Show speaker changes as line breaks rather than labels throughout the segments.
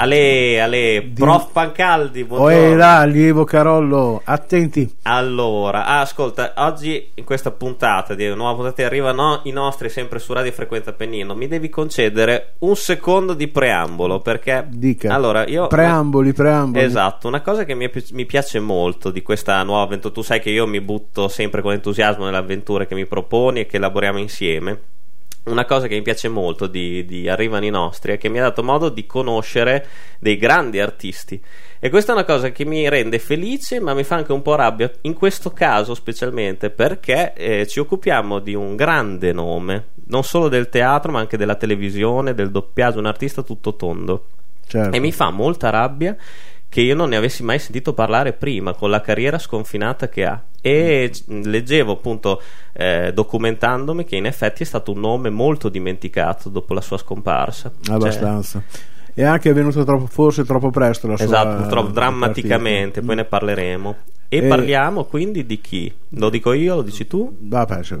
Ale, Ale, prof Pancaldi, buongiorno.
là, allievo Carollo, attenti.
Allora, ascolta, oggi in questa puntata di nuova puntata arrivano i nostri sempre su Radio Frequenza Pennino. Mi devi concedere un secondo di preambolo perché
Dica.
Allora, io
Preamboli, preamboli.
Esatto, una cosa che mi, pi- mi piace molto di questa nuova avventura, tu sai che io mi butto sempre con entusiasmo nelle avventure che mi proponi e che elaboriamo insieme. Una cosa che mi piace molto di, di Arrivano i nostri è che mi ha dato modo di conoscere dei grandi artisti e questa è una cosa che mi rende felice ma mi fa anche un po' rabbia in questo caso specialmente perché eh, ci occupiamo di un grande nome non solo del teatro ma anche della televisione, del doppiaggio, un artista tutto tondo
Certo.
e mi fa molta rabbia che io non ne avessi mai sentito parlare prima con la carriera sconfinata che ha e c- leggevo appunto eh, documentandomi che in effetti è stato un nome molto dimenticato dopo la sua scomparsa Cioè,
Abbastanza. E anche è venuto troppo, forse troppo presto la sua
esatto purtroppo
la
drammaticamente
partita.
poi ne parleremo e
E-
parliamo quindi di chi? lo dico io, lo dici tu?
Vabbè, cioè,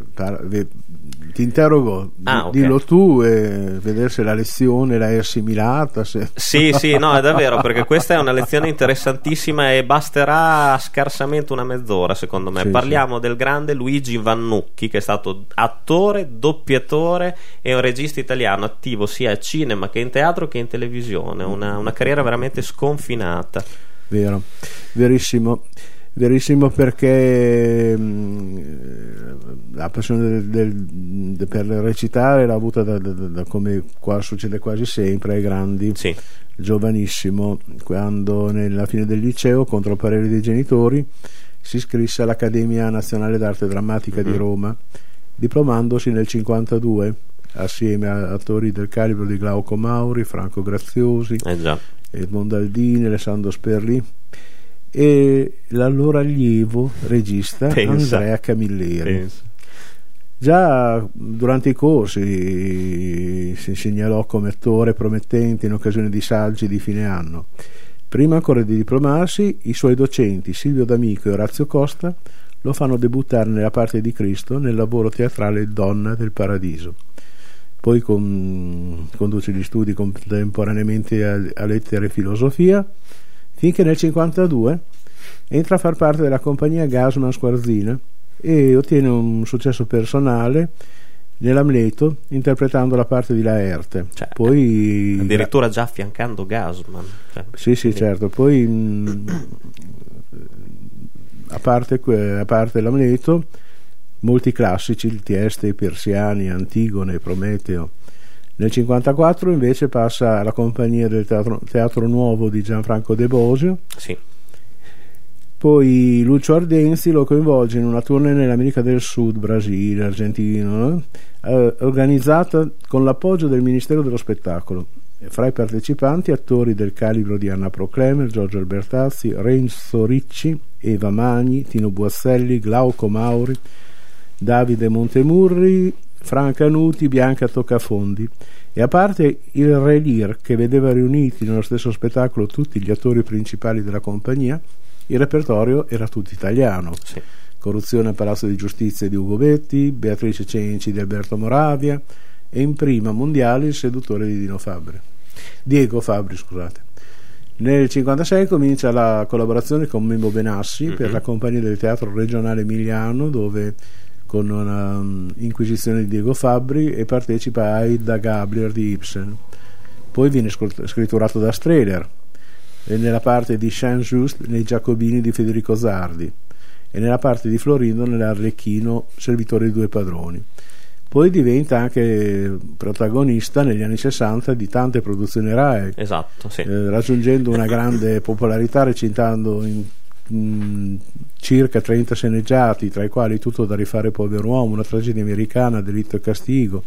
ti interrogo,
Ah,
di-
ok.
dillo tu e vedere se la lezione l'hai assimilata. Se...
Sì, sì, no, è davvero, perché questa è una lezione interessantissima e basterà scarsamente una mezz'ora, secondo me.
Sì,
Parliamo del grande Luigi Vannucchi, che è stato attore, doppiatore e un regista italiano attivo sia a cinema che in teatro che in televisione. Una, una carriera veramente sconfinata.
Vero, verissimo. Verissimo perché mh, la passione del- del- de- per recitare l'ha avuta da, da- da- come qua succede quasi sempre ai grandi,
Sì,
giovanissimo, quando nella fine del liceo, contro il parere dei genitori, si iscrisse all'Accademia Nazionale d'Arte Drammatica di
Mhm.
Roma, diplomandosi nel 52 assieme a attori del calibro di Glauco Mauri, Franco Graziosi,
eh già.
Edmondo Aldini, Alessandro Sperlì e l'allora allievo regista
Pensa.
Andrea Camilleri. Già durante i corsi si segnalò come attore promettente in occasione di saggi di fine anno. Prima ancora di diplomarsi, i suoi docenti Silvio D'Amico e Orazio Costa lo fanno debuttare nella parte di Cristo nel lavoro teatrale Donna del Paradiso. Poi con- conduce gli studi contemporaneamente a, a lettere e filosofia, finché nel 1952 entra a far parte della compagnia Gasman Squarzina e ottiene un successo personale nell'Amleto interpretando la parte di Laerte.
Cioè,
Poi
Addirittura già affiancando Gasman. Cioè,
sì, sì,
quindi-
certo. Poi mh, a parte, a parte l'Amleto, molti classici, il Tieste, i Persiani, Antigone, Prometeo. Nel 1954 invece passa alla compagnia del Teatro, Teatro Nuovo di Gianfranco De Bosio.
Sì.
Poi Lucio Ardenzi lo coinvolge in una tournée nell'America del Sud, Brasile, Argentina, no? eh, organizzata con l'appoggio del Ministero dello Spettacolo. Fra i partecipanti attori del calibro di Anna Proclemer, Giorgio Albertazzi, Renzo Ricci, Eva Magni, Tino Buasselli, Glauco Mauri, Davide Montemurri, Franca Nuti, Bianca Toccafondi. E a parte il Re Lear che vedeva riuniti nello stesso spettacolo tutti gli attori principali della compagnia, il repertorio era tutto italiano.
Sì.
Corruzione al Palazzo di Giustizia di Ugo Betti, Beatrice Cenci di Alberto Moravia e in prima mondiale il seduttore di Dino Fabri. Diego Fabri, scusate. Nel 1956 comincia la collaborazione con Mimmo Benassi per
Mhm.
la compagnia del Teatro Regionale Emiliano dove con una um, inquisizione di Diego Fabri e partecipa a Aida Gabler di Ibsen. Poi viene scr- scritturato da Strehler e nella parte di Saint-Just nei Giacobini di Federico Zardi e nella parte di Florindo nell'Arlecchino Servitore di due padroni. Poi diventa anche protagonista negli anni 60 di tante produzioni RAE,
Esatto, sì.
eh, raggiungendo una grande popolarità recitando in mm, circa 30 sceneggiati, tra i quali Tutto da rifare povero uomo, una tragedia americana, Delitto e castigo,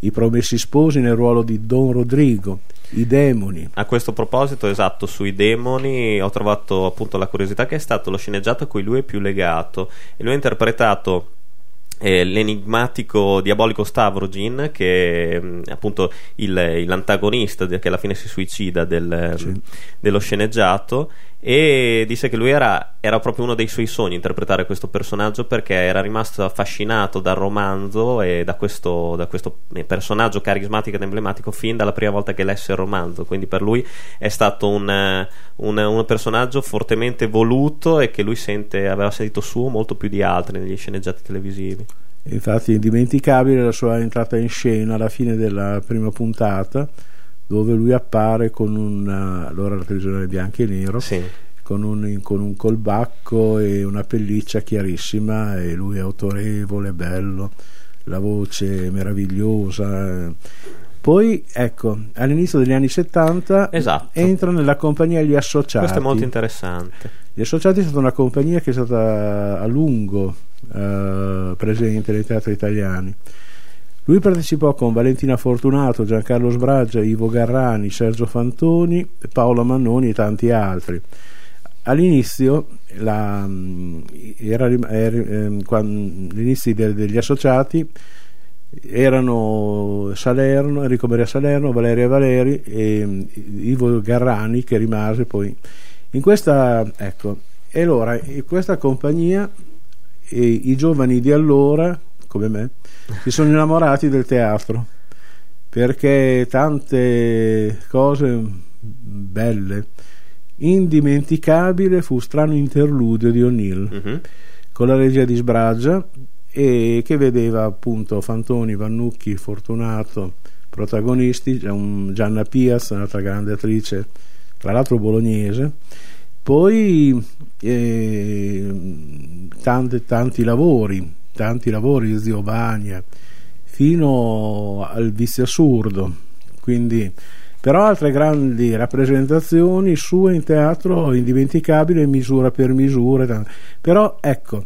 I Promessi Sposi nel ruolo di Don Rodrigo, I Demoni.
A questo proposito, esatto, sui demoni ho trovato appunto la curiosità che è stato lo sceneggiato a cui lui è più legato e lui ha interpretato eh, l'enigmatico diabolico Stavrogin che è mm, appunto il, l'antagonista che alla fine si suicida del, sì. dello sceneggiato e disse che lui era, era, proprio uno dei suoi sogni interpretare questo personaggio perché era rimasto affascinato dal romanzo e da questo, da questo personaggio carismatico ed emblematico fin dalla prima volta che lesse il romanzo. Quindi per lui è stato un, un, un personaggio fortemente voluto e che lui sente, aveva sentito suo molto più di altri negli sceneggiati televisivi.
Infatti è indimenticabile la sua entrata in scena alla fine della prima puntata dove lui appare con un allora la televisione bianco e nero
sì.
con, un, con un colbacco e una pelliccia chiarissima e lui è autorevole, bello la voce meravigliosa poi ecco all'inizio degli anni 70
esatto.
entra nella compagnia Gli Associati
questo è molto interessante
Gli Associati è stata una compagnia che è stata a lungo eh, presente nei teatri italiani lui partecipò con Valentina Fortunato, Giancarlo Sbraggia, Ivo Garrani, Sergio Fantoni, Paolo Mannoni e tanti altri. All'inizio, la, mm, era, era, ehm, quando, all'inizio degli associati erano Salerno, Enrico Maria Salerno, Valeria Valeri e mm, Ivo Garrani che rimase poi in questa ecco allora in questa compagnia i giovani di allora come me si sono innamorati del teatro perché tante cose belle indimenticabile fu strano interludio di O'Neill uh-huh. con la regia di Sbraggia e che vedeva appunto Fantoni, Vannucchi, Fortunato protagonisti, Gianna Piaz, un'altra grande attrice, tra l'altro bolognese, poi eh, tanti, tanti lavori, tanti lavori di Zio Bagna, fino al vizio assurdo, quindi però altre grandi rappresentazioni sue in teatro indimenticabile misura per misura però ecco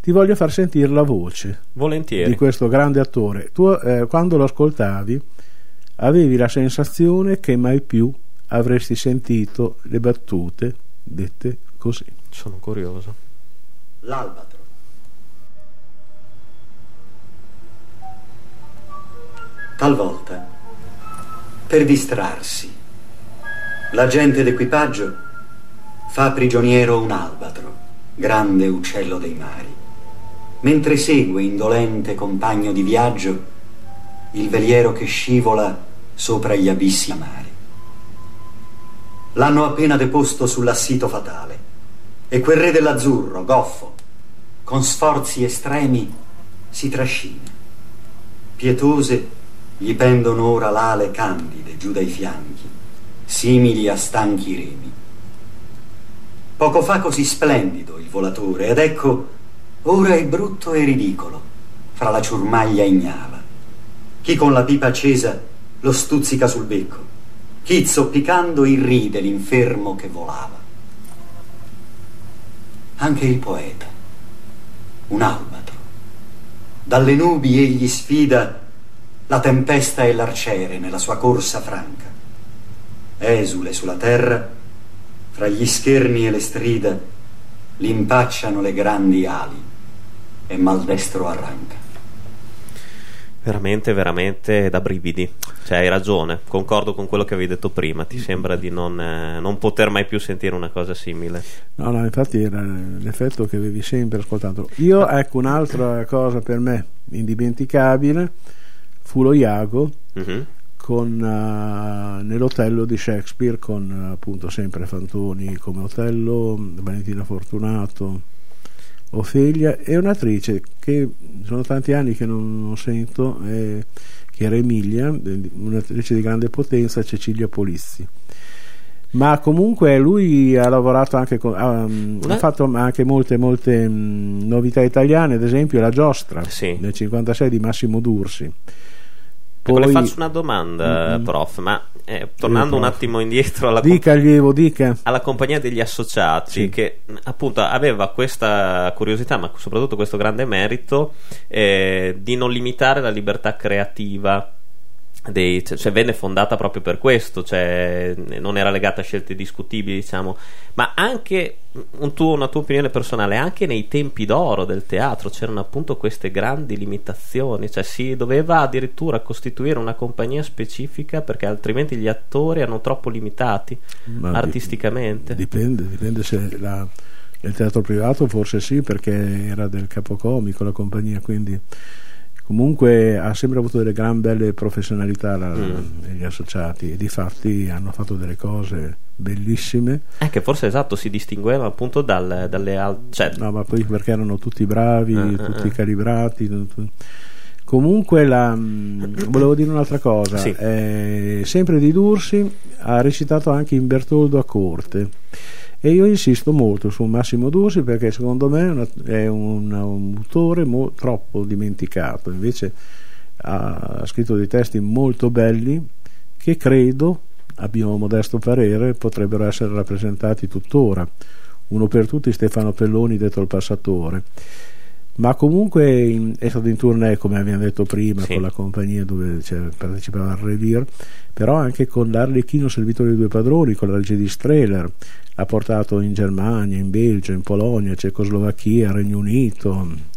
ti voglio far sentire la voce
Volentieri.
di questo grande attore. Tu eh, quando lo ascoltavi avevi la sensazione che mai più avresti sentito le battute dette così.
Sono curioso.
L'albatro talvolta per distrarsi. L'agente d'equipaggio fa prigioniero un albatro, grande uccello dei mari, mentre segue indolente compagno di viaggio il veliero che scivola sopra gli abissi amari. L'hanno appena deposto sull'assito fatale e quel re dell'azzurro, goffo, con sforzi estremi, si trascina. Pietose gli pendono ora l'ale candide giù dai fianchi, simili a stanchi remi. Poco fa così splendido il volatore, ed ecco, ora è brutto e ridicolo, fra la ciurmaglia ignava. Chi con la pipa accesa lo stuzzica sul becco, chi zoppicando irride l'infermo che volava. Anche il poeta, un albatro, dalle nubi egli sfida la tempesta e l'arciere nella sua corsa franca. Esule sulla terra, fra gli scherni e le strida, l'impacciano le grandi ali e maldestro arranca.
Veramente, veramente da brividi. Cioè, hai ragione, concordo con quello che avevi detto prima. Ti sembra di non, eh, non poter mai più sentire una cosa simile.
No, no, infatti era l'effetto che avevi sempre ascoltato. Io, ecco, un'altra cosa per me indimenticabile fu lo Iago uh-huh. con, uh, nell'Otello di Shakespeare con uh, appunto sempre Fantoni come Otello, Valentina Fortunato, Ofelia e un'attrice che sono tanti anni che non, non sento, eh, che era Emilia, un'attrice di grande potenza, Cecilia Polizzi ma comunque lui ha lavorato anche con, um, ha fatto anche molte, molte um, novità italiane ad esempio la giostra
sì.
nel 56 di Massimo D'Ursi
Poi... Ecco, le faccio una domanda, mm-hmm. prof, ma eh, tornando un attimo indietro alla,
dica, comp- Lievo, dica.
alla compagnia degli associati, sì. che appunto aveva questa curiosità, ma soprattutto questo grande merito eh, di non limitare la libertà creativa dei, cioè, venne fondata proprio per questo, cioè non era legata a scelte discutibili, diciamo, ma anche un tuo, una tua opinione personale, anche nei tempi d'oro del teatro c'erano appunto queste grandi limitazioni, cioè si doveva addirittura costituire una compagnia specifica perché altrimenti gli attori erano troppo limitati ma artisticamente.
Dipende, dipende se la, il teatro privato forse sì perché era del capocomico la compagnia, quindi comunque ha sempre avuto delle gran belle professionalità la, mm. gli associati e di fatti hanno fatto delle cose bellissime
eh, che forse esatto si distingueva appunto dal, dalle altre cioè...
no ma poi perché erano tutti bravi uh, tutti calibrati tutto. comunque la, mm, volevo dire un'altra cosa sì. eh, sempre di Dursi ha recitato anche in Bertoldo a corte e io insisto molto su Massimo Dursi perché secondo me è un, un autore mo, troppo dimenticato, invece ha scritto dei testi molto belli che credo, a mio modesto parere, potrebbero essere rappresentati tuttora. Uno per tutti Stefano Pelloni detto il passatore ma comunque è stato in tournée come abbiamo detto prima sì. con la compagnia dove partecipava al Revir però anche con l'Arlecchino Servitore dei Due Padroni con la regia di Streller ha portato in Germania, in Belgio, in Polonia, Cecoslovacchia, Regno Unito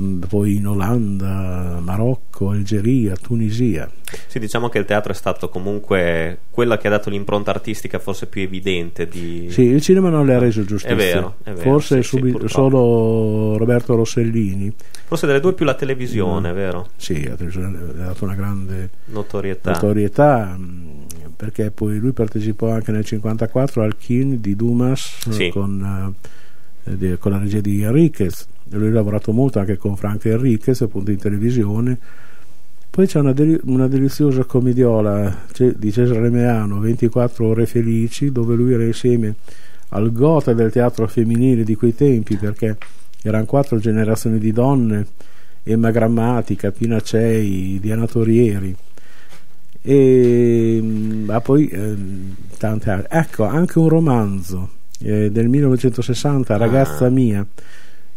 Mm, poi in Olanda, Marocco, Algeria, Tunisia.
Sì, diciamo che il teatro è stato comunque quella che ha dato l'impronta artistica forse più evidente. Di...
Sì, il cinema non le ha reso giustizia.
È vero, è vero
Forse
sì,
subi- sì, solo Roberto Rossellini.
Forse delle due più la televisione, mm. vero?
Sì, la televisione ha dato una grande
notorietà.
notorietà perché poi lui partecipò anche nel 1954 al Kin di Dumas sì. con, eh, con la regia di Enriquez. Lui ha lavorato molto anche con Franco Enriquez appunto in televisione. Poi c'è una, del- una deliziosa commediola di Cesare Meano 24 ore felici dove lui era insieme al gota del teatro femminile di quei tempi perché erano quattro generazioni di donne Emma Grammatica, Pina Cei, Diana Torieri. E ma poi eh, tante altre ecco anche un romanzo eh, del 1960 Ragazza ah. mia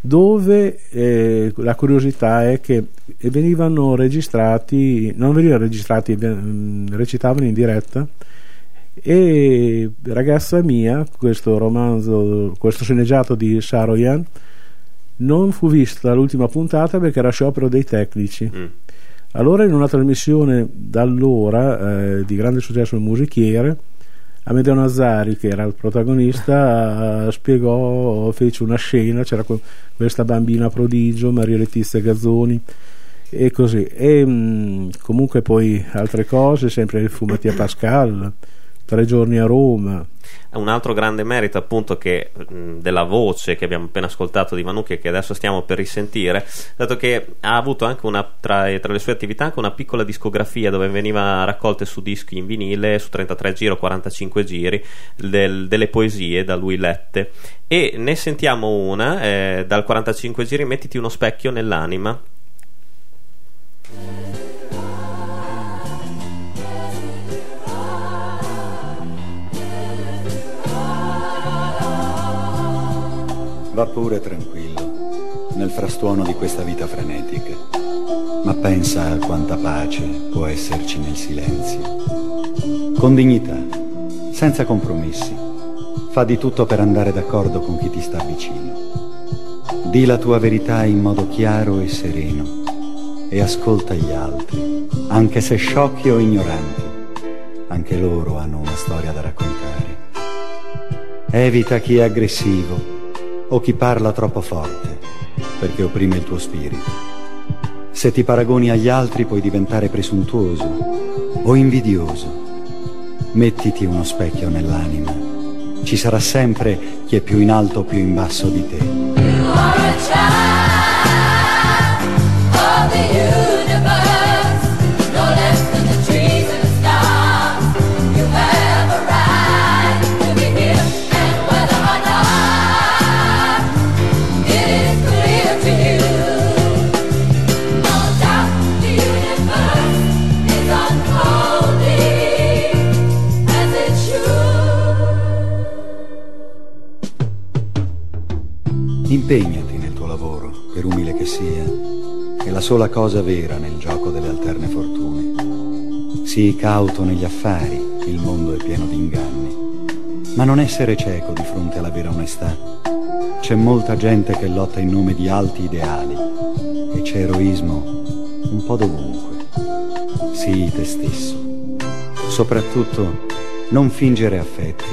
dove eh, la curiosità è che venivano registrati, non venivano registrati, mm, recitavano in diretta e Ragazza mia, questo romanzo, questo sceneggiato di Saroyan, non fu vista l'ultima puntata perché era sciopero dei tecnici. Mm. Allora in una trasmissione da allora eh, di grande successo musichiere Amedeo Nazzari, che era il protagonista, spiegò, fece una scena, c'era questa bambina prodigio, Maria Letizia Gazzoni e così. E mh, comunque poi altre cose, sempre il fu Mattia Pascal, tre giorni a Roma,
un altro grande merito appunto che, mh, della voce che abbiamo appena ascoltato di Manucchi che adesso stiamo per risentire, dato che ha avuto anche una, tra, tra, le sue attività anche una piccola discografia dove veniva raccolte su dischi in vinile, su 33 giri o 45 giri, del, delle poesie da lui lette. E ne sentiamo una eh, dal 45 giri, Mettiti uno specchio nell'anima.
Va pure tranquillo nel frastuono di questa vita frenetica, ma pensa a quanta pace può esserci nel silenzio. Con dignità, senza compromessi, fa di tutto per andare d'accordo con chi ti sta vicino. Di la tua verità in modo chiaro e sereno e ascolta gli altri, anche se sciocchi o ignoranti. Anche loro hanno una storia da raccontare. Evita chi è aggressivo o chi parla troppo forte, perché opprime il tuo spirito. Se ti paragoni agli altri puoi diventare presuntuoso o invidioso. Mettiti uno specchio nell'anima. Ci sarà sempre chi è più in alto o più in basso di te. Sola cosa vera nel gioco delle alterne fortune. Sii cauto negli affari, il mondo è pieno di inganni. Ma non essere cieco di fronte alla vera onestà. C'è molta gente che lotta in nome di alti ideali e c'è eroismo un po' dovunque. Sii te stesso. Soprattutto non fingere affetti,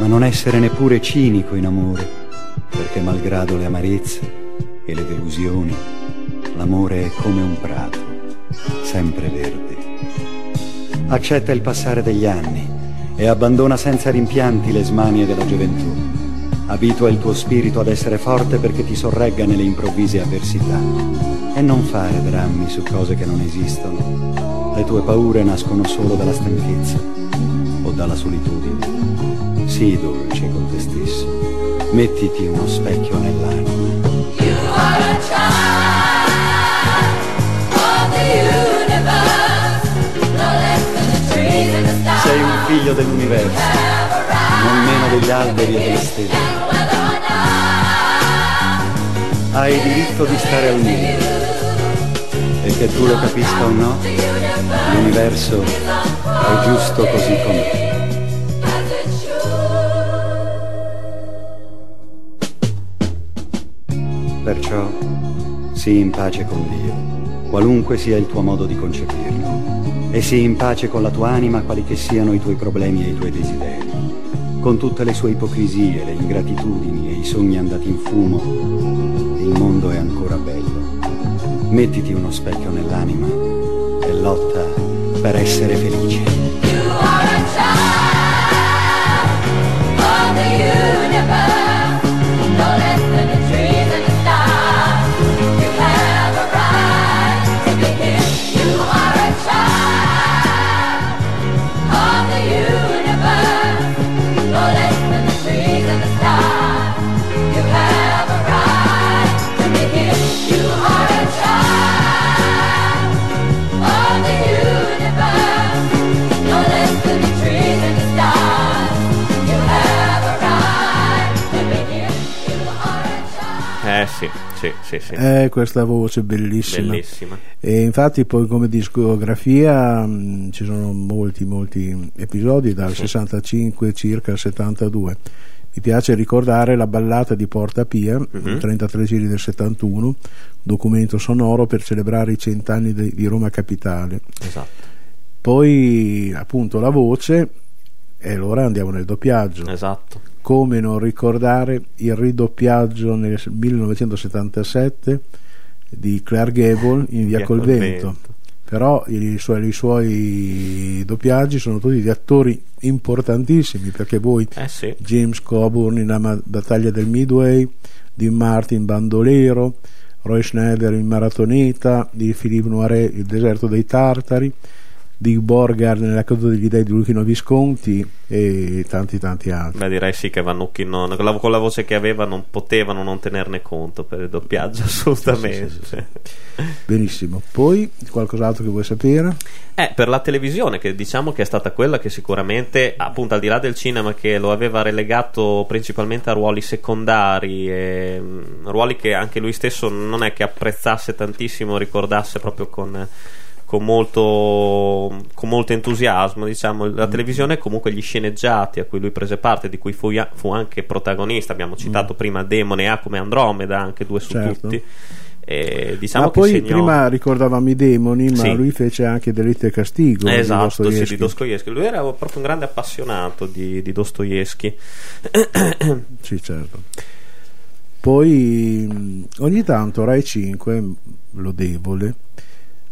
ma non essere neppure cinico in amore, perché malgrado le amarezze e le delusioni, l'amore è come un prato, sempre verde. Accetta il passare degli anni e abbandona senza rimpianti le smanie della gioventù. Abitua il tuo spirito ad essere forte perché ti sorregga nelle improvvise avversità e non fare drammi su cose che non esistono. Le tue paure nascono solo dalla stanchezza o dalla solitudine. Sii dolce con te stesso. Mettiti uno specchio nell'anima. Sei un figlio dell'universo, non meno degli alberi e delle stelle. Hai diritto di stare al nido. E che tu lo capisca o no, l'universo è giusto così com'è. Perciò sii in pace con Dio, qualunque sia il tuo modo di concepirlo, e sii in pace con la tua anima quali che siano i tuoi problemi e i tuoi desideri, con tutte le sue ipocrisie, le ingratitudini e i sogni andati in fumo, il mondo è ancora bello. Mettiti uno specchio nell'anima e lotta per essere felice.
Sì, sì, sì.
Eh, questa voce bellissima.
Bellissima.
E infatti poi come discografia mh, ci sono molti molti episodi dal 65 circa al 72. Mi piace ricordare la ballata di Porta Pia,
Mhm.
33 giri del 71, documento sonoro per celebrare i cent'anni de- di Roma Capitale.
Esatto,
Poi appunto la voce e allora andiamo nel doppiaggio.
esatto.
Come non ricordare il ridoppiaggio nel 1977 di Claire Gable in Via,
Via
col vento.
vento.
Però i suoi, i suoi doppiaggi sono tutti di attori importantissimi perché voi
Eh sì.
James Coburn in La battaglia del Midway, Dean Martin Bandolero, Roy Schneider in Maratoneta, di Philippe Noiret Il deserto dei Tartari, Dick Borgard nella coda degli dei di Luchino Visconti e tanti tanti altri.
Beh, direi sì che Vannucchi non, con, la, con la voce che aveva non potevano non tenerne conto per il doppiaggio, assolutamente.
Sì, sì,
sì.
Benissimo. Poi qualcos'altro che vuoi sapere?
Eh, per la televisione, che diciamo che è stata quella che sicuramente, appunto, al di là del cinema, che lo aveva relegato principalmente a ruoli secondari, e, mm, ruoli che anche lui stesso non è che apprezzasse tantissimo, ricordasse proprio con, con molto, con molto entusiasmo. Diciamo, la televisione, comunque, gli sceneggiati a cui lui prese parte, di cui fu, fu anche protagonista. Abbiamo citato prima Demone A come Andromeda, anche due su
Certo.
tutti. E diciamo
Ma poi
segnò-
prima ricordavamo i demoni, ma
Sì.
lui fece anche Delitto e Castigo. di
Esatto, sì,
Dostoevsky.
di Dostoevsky. Lui era proprio un grande appassionato di, di Dostoevsky.
Sì, certo. Poi mh, ogni tanto Rai 5, lodevole,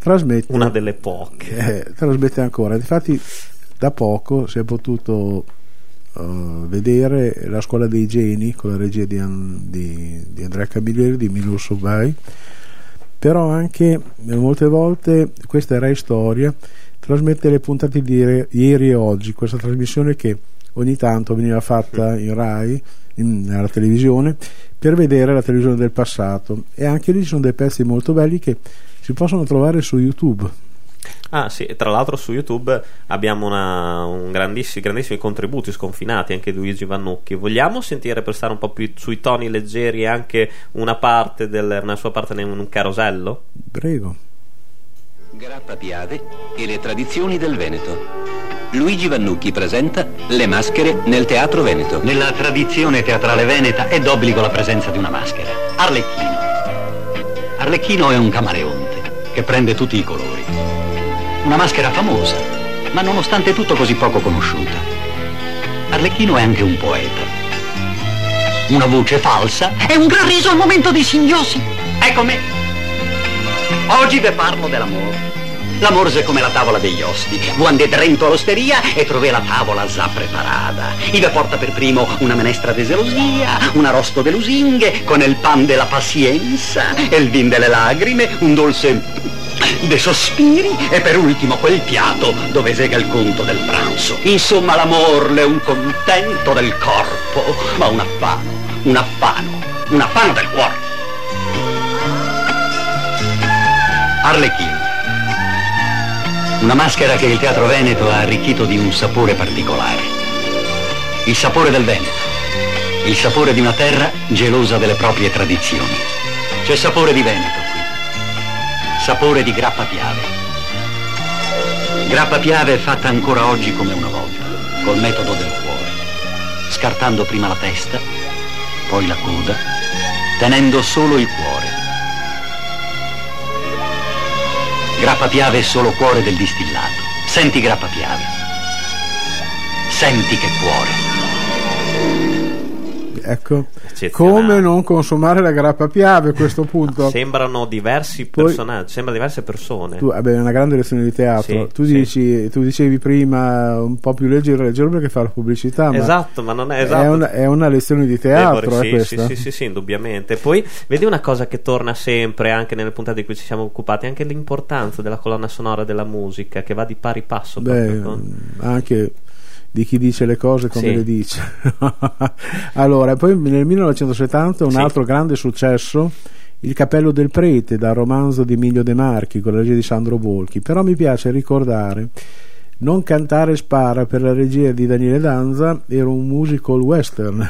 trasmette,
Una delle poche.
eh, trasmette ancora. Infatti, da poco si è potuto eh, vedere La scuola dei geni con la regia di, di- di Andrea Camilleri, di Milo Sobai. Però anche eh, molte volte questa è Rai Storia trasmette le puntate di re- ieri e oggi, questa trasmissione che ogni tanto veniva fatta in Rai, in- alla televisione, per vedere la televisione del passato. E anche lì ci sono dei pezzi molto belli che si possono trovare su YouTube.
Ah sì, e tra l'altro su YouTube abbiamo una- un grandissimi, grandissimi contributi sconfinati anche di Luigi Vannucchi. Vogliamo sentire per stare un po' più sui toni leggeri anche una parte del, una sua parte in un carosello?
Prego.
Grappa Piave e le tradizioni del Veneto. Luigi Vannucchi presenta Le maschere nel Teatro Veneto.
Nella tradizione teatrale veneta è d'obbligo la presenza di una maschera. Arlecchino. Arlecchino è un camaleonte che prende tutti i colori. Una maschera famosa, ma nonostante tutto così poco conosciuta. Arlecchino è anche un poeta. Una voce falsa e un gran riso al momento dei singhiozzi. Ecco me. Oggi vi parlo dell'amore. L'amore è come la tavola degli. Voi andate dentro all'osteria e trovate la tavola già preparata. Ive porta per primo una menestra de gelosia, un arrosto de lusinghe, con il pan della pazienza, il vin delle lacrime, un dolce dei sospiri e per ultimo quel piatto dove sega il conto del pranzo. Insomma l'amor è un contento del corpo, ma un affano, un affano, un affano del cuore. Arlecchino. Una maschera che il teatro veneto ha arricchito di un sapore particolare. Il sapore del Veneto. Il sapore di una terra gelosa delle proprie tradizioni. C'è sapore di Veneto qui. Sapore di grappa piave. Grappa piave fatta ancora oggi come una volta, col metodo del cuore. Scartando prima la testa, poi la coda, tenendo solo il cuore. Grappa Piave è solo cuore del distillato. Senti Grappa Piave. Senti che cuore.
Ecco, come non consumare la grappa piave a questo punto?
Sembrano diversi
Poi-
personaggi, sembra diverse persone.
Tu, vabbè, è una grande lezione di teatro.
Sì,
tu,
sì.
dici, tu dicevi prima un po' più leggero, leggero perché fa la pubblicità, ma
Esatto, ma non è
è,
esatto.
una, è una lezione di teatro,
Debori,
è
sì, sì, sì, sì, sì, indubbiamente. Poi vedi una cosa che torna sempre anche nelle puntate di cui ci siamo occupati, anche l'importanza della colonna sonora della musica che va di pari passo.
Beh,
con-
anche di chi dice le cose come
Sì.
le dice. allora, poi nel 1970 un
Sì.
altro grande successo, Il cappello del prete, dal romanzo di Emilio De Marchi con la regia di Sandro Bolchi. Però mi piace ricordare Non cantare spara per la regia di Daniele Danza era un musical western.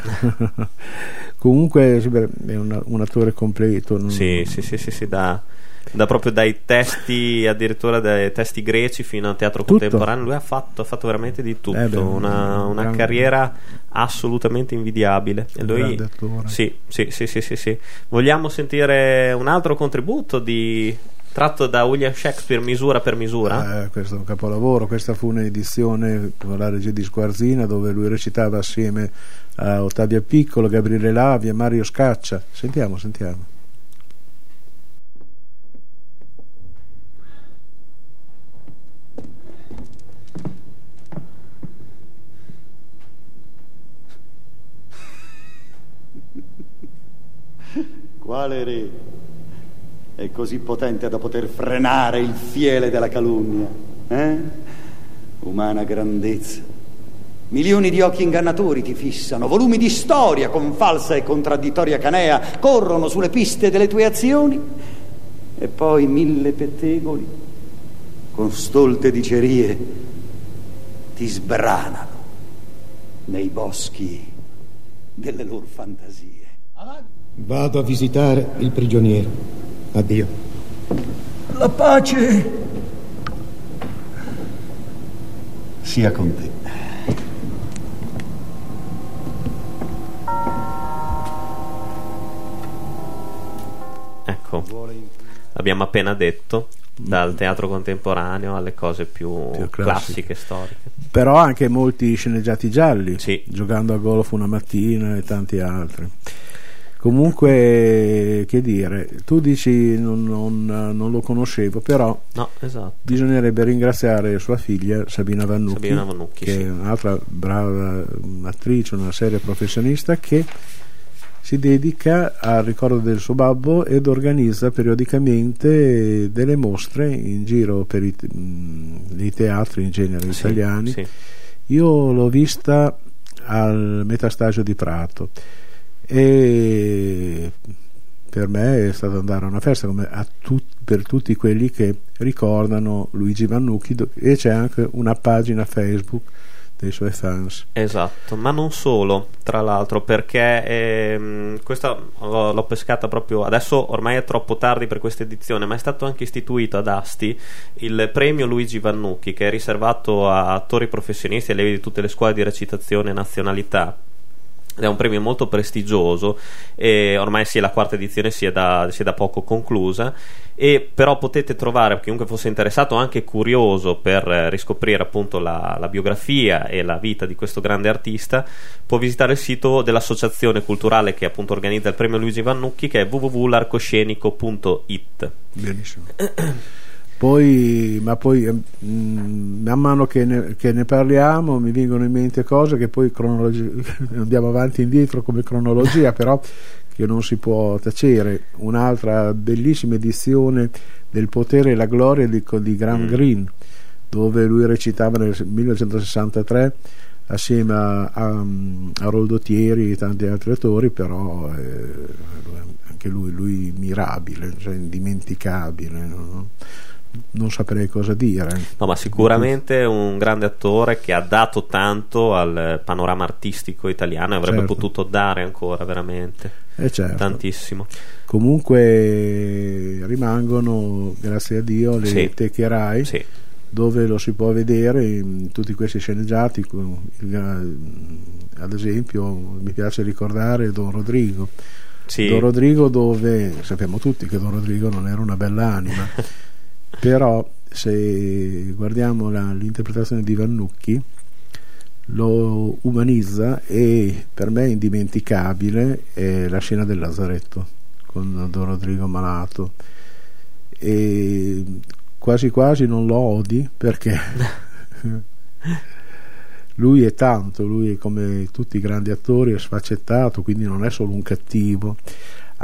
Comunque è un, un attore completo. non-
Sì, sì, sì, sì, sì, da, da proprio dai testi, addirittura dai testi greci fino al teatro
Tutto.
contemporaneo. Lui ha fatto, ha fatto veramente di tutto.
Eh beh,
una, una carriera assolutamente invidiabile. E lui, sì, sì, sì, sì, sì, sì. Vogliamo sentire un altro contributo di, tratto da William Shakespeare, misura per misura?
Eh, questo è un capolavoro. Questa fu un'edizione con la regia di Squarzina dove lui recitava assieme a Ottavia Piccolo, Gabriele Lavia, Mario Scaccia. Sentiamo, sentiamo.
Quale re è così potente da poter frenare il fiele della calunnia? Eh? Umana grandezza. Milioni di occhi ingannatori ti fissano, volumi di storia con falsa e contraddittoria canea corrono sulle piste delle tue azioni e poi mille pettegoli con stolte dicerie ti sbranano nei boschi delle loro fantasie.
Vado a visitare il prigioniero. Addio.
La pace sia con te.
Ecco, l'abbiamo appena detto. Dal teatro contemporaneo alle cose più,
Più classiche.
classiche, storiche.
Però anche molti sceneggiati gialli,
Sì.
giocando a golf una mattina e tanti altri. Comunque, che dire, tu dici non, non- non lo conoscevo, però
No, esatto.
bisognerebbe ringraziare sua figlia Sabina Vannucchi,
Sabina Vannucchi,
che
sì.
è un'altra brava mm, attrice, una seria professionista che si dedica al ricordo del suo babbo ed organizza periodicamente delle mostre in giro per i, mm, i teatri in genere
Sì,
italiani.
sì.
Io l'ho vista al metastagio di Prato e per me è stato andare a una festa come a tut- per tutti quelli che ricordano Luigi Vannucchi do- e c'è anche una pagina Facebook dei suoi fans.
Esatto, ma non solo, tra l'altro, perché ehm, questa l'ho, l'ho pescata proprio adesso, ormai è troppo tardi per questa edizione, ma è stato anche istituito ad Asti il premio Luigi Vannucchi, che è riservato a attori professionisti e allievi di tutte le scuole di recitazione nazionalità. È un premio molto prestigioso e ormai sì, la quarta edizione si è da, si è da poco conclusa e però potete trovare chiunque fosse interessato anche curioso per eh, riscoprire appunto la, la biografia e la vita di questo grande artista può visitare il sito dell'associazione culturale che appunto organizza il premio Luigi Vannucchi che è www.l'arcoscenico.it
Benissimo. Poi, ma poi ehm, mm, man mano che ne, che ne parliamo mi vengono in mente cose che poi andiamo avanti e indietro come cronologia, però che non si può tacere. Un'altra bellissima edizione del Potere e la Gloria di, di Graham
Mm.
Greene, dove lui recitava nel 1963 assieme a, a, a Roldottieri e tanti altri attori, però eh, anche lui, lui mirabile, cioè indimenticabile. no? Non saprei cosa dire.
No, ma sicuramente un grande attore che ha dato tanto al panorama artistico italiano e avrebbe
Certo.
potuto dare ancora veramente
Eh, certo.
tantissimo.
Comunque rimangono, grazie a Dio, le
Sì.
teche Rai
Sì.
dove lo si può vedere in tutti questi sceneggiati. Ad esempio, mi piace ricordare Don Rodrigo.
Sì.
Don Rodrigo dove sappiamo tutti che Don Rodrigo non era una bella anima, però se guardiamo la- l'interpretazione di Vannucchi lo umanizza e per me è indimenticabile è la scena del Lazaretto con Don Rodrigo malato. E quasi quasi non lo odi perché lui è tanto, lui è come tutti i grandi attori è sfaccettato, quindi non è solo un cattivo,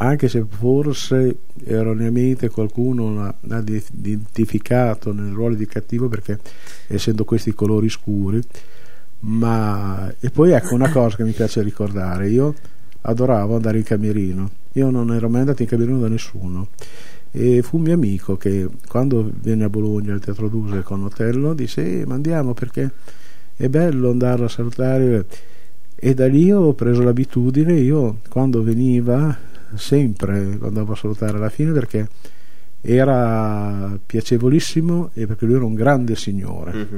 anche se forse erroneamente qualcuno l'ha, identificato nel ruolo di cattivo perché essendo questi colori scuri, ma e poi ecco una cosa che mi piace ricordare, io adoravo andare in camerino, io non ero mai andato in camerino da nessuno. E fu un mio amico che quando venne a Bologna al Teatro Duse con Otello disse "Eh, ma andiamo perché è bello andarlo a salutare e da lì ho preso l'abitudine io quando veniva sempre lo andavo a salutare alla fine perché era piacevolissimo e perché lui era un grande signore
Mhm.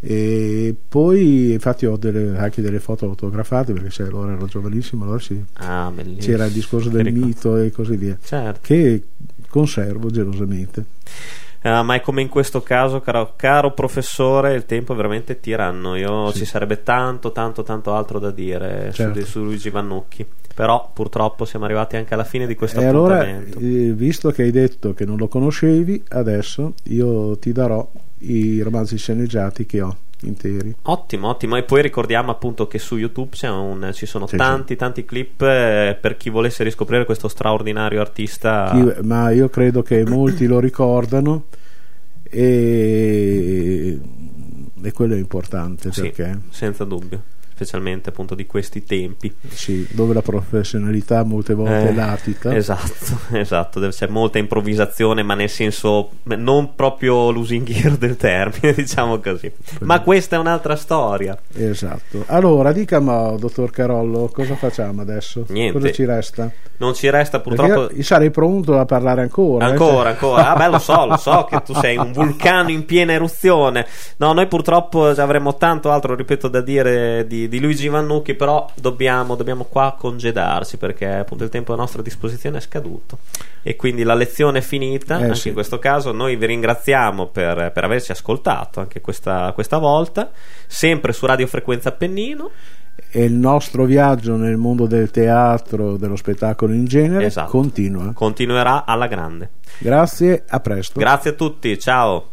e poi infatti ho delle- anche delle foto autografate perché sai, allora ero giovanissimo allora sì,
Ah,
c'era il discorso del
ricordo.
mito e così via
Certo.
che conservo gelosamente
Ah, ma è come in questo caso, caro, caro professore, il tempo è veramente tiranno. Io
Sì.
ci sarebbe tanto, tanto, tanto altro da dire su-
Certo.
su, Luigi Vannucchi. Però purtroppo siamo arrivati anche alla fine di questo
e allora
appuntamento.
eh, visto che hai detto che non lo conoscevi adesso io ti darò i romanzi sceneggiati che ho interi
Ottimo, ottimo. E poi ricordiamo appunto che su YouTube c'è un- ci sono
Sì,
tanti, tanti clip eh, per chi volesse riscoprire questo straordinario artista.
Chi- ma io credo che molti lo ricordano e, e quello è importante
Sì,
perché
senza dubbio, specialmente appunto di questi tempi.
sì, dove la professionalità molte volte
Eh,
è latita
Esatto, esatto, c'è molta improvvisazione, ma nel senso non proprio lusinghiero del termine, diciamo così. Ma questa è un'altra storia.
Esatto. Allora, dica ma, dottor Carollo, cosa facciamo adesso?
Niente.
Cosa ci resta?
Non ci resta
Perché
purtroppo
io sarei pronto a parlare ancora. eh,
Ancora,
cioè-
ancora. Ah, beh, lo so, lo so che tu sei un vulcano in piena eruzione. No, noi purtroppo avremmo tanto altro, ripeto, da dire di, di Luigi Vannucchi, però dobbiamo, dobbiamo qua congedarci perché appunto il tempo a nostra disposizione è scaduto. E quindi la lezione è finita.
Eh,
anche
sì.
in questo caso noi vi ringraziamo per, per averci ascoltato anche questa, questa volta, sempre su Radio Frequenza Appennino.
E il nostro viaggio nel mondo del teatro, dello spettacolo in genere,
Esatto.
continua.
Continuerà alla grande.
Grazie, a presto.
Grazie a tutti, ciao.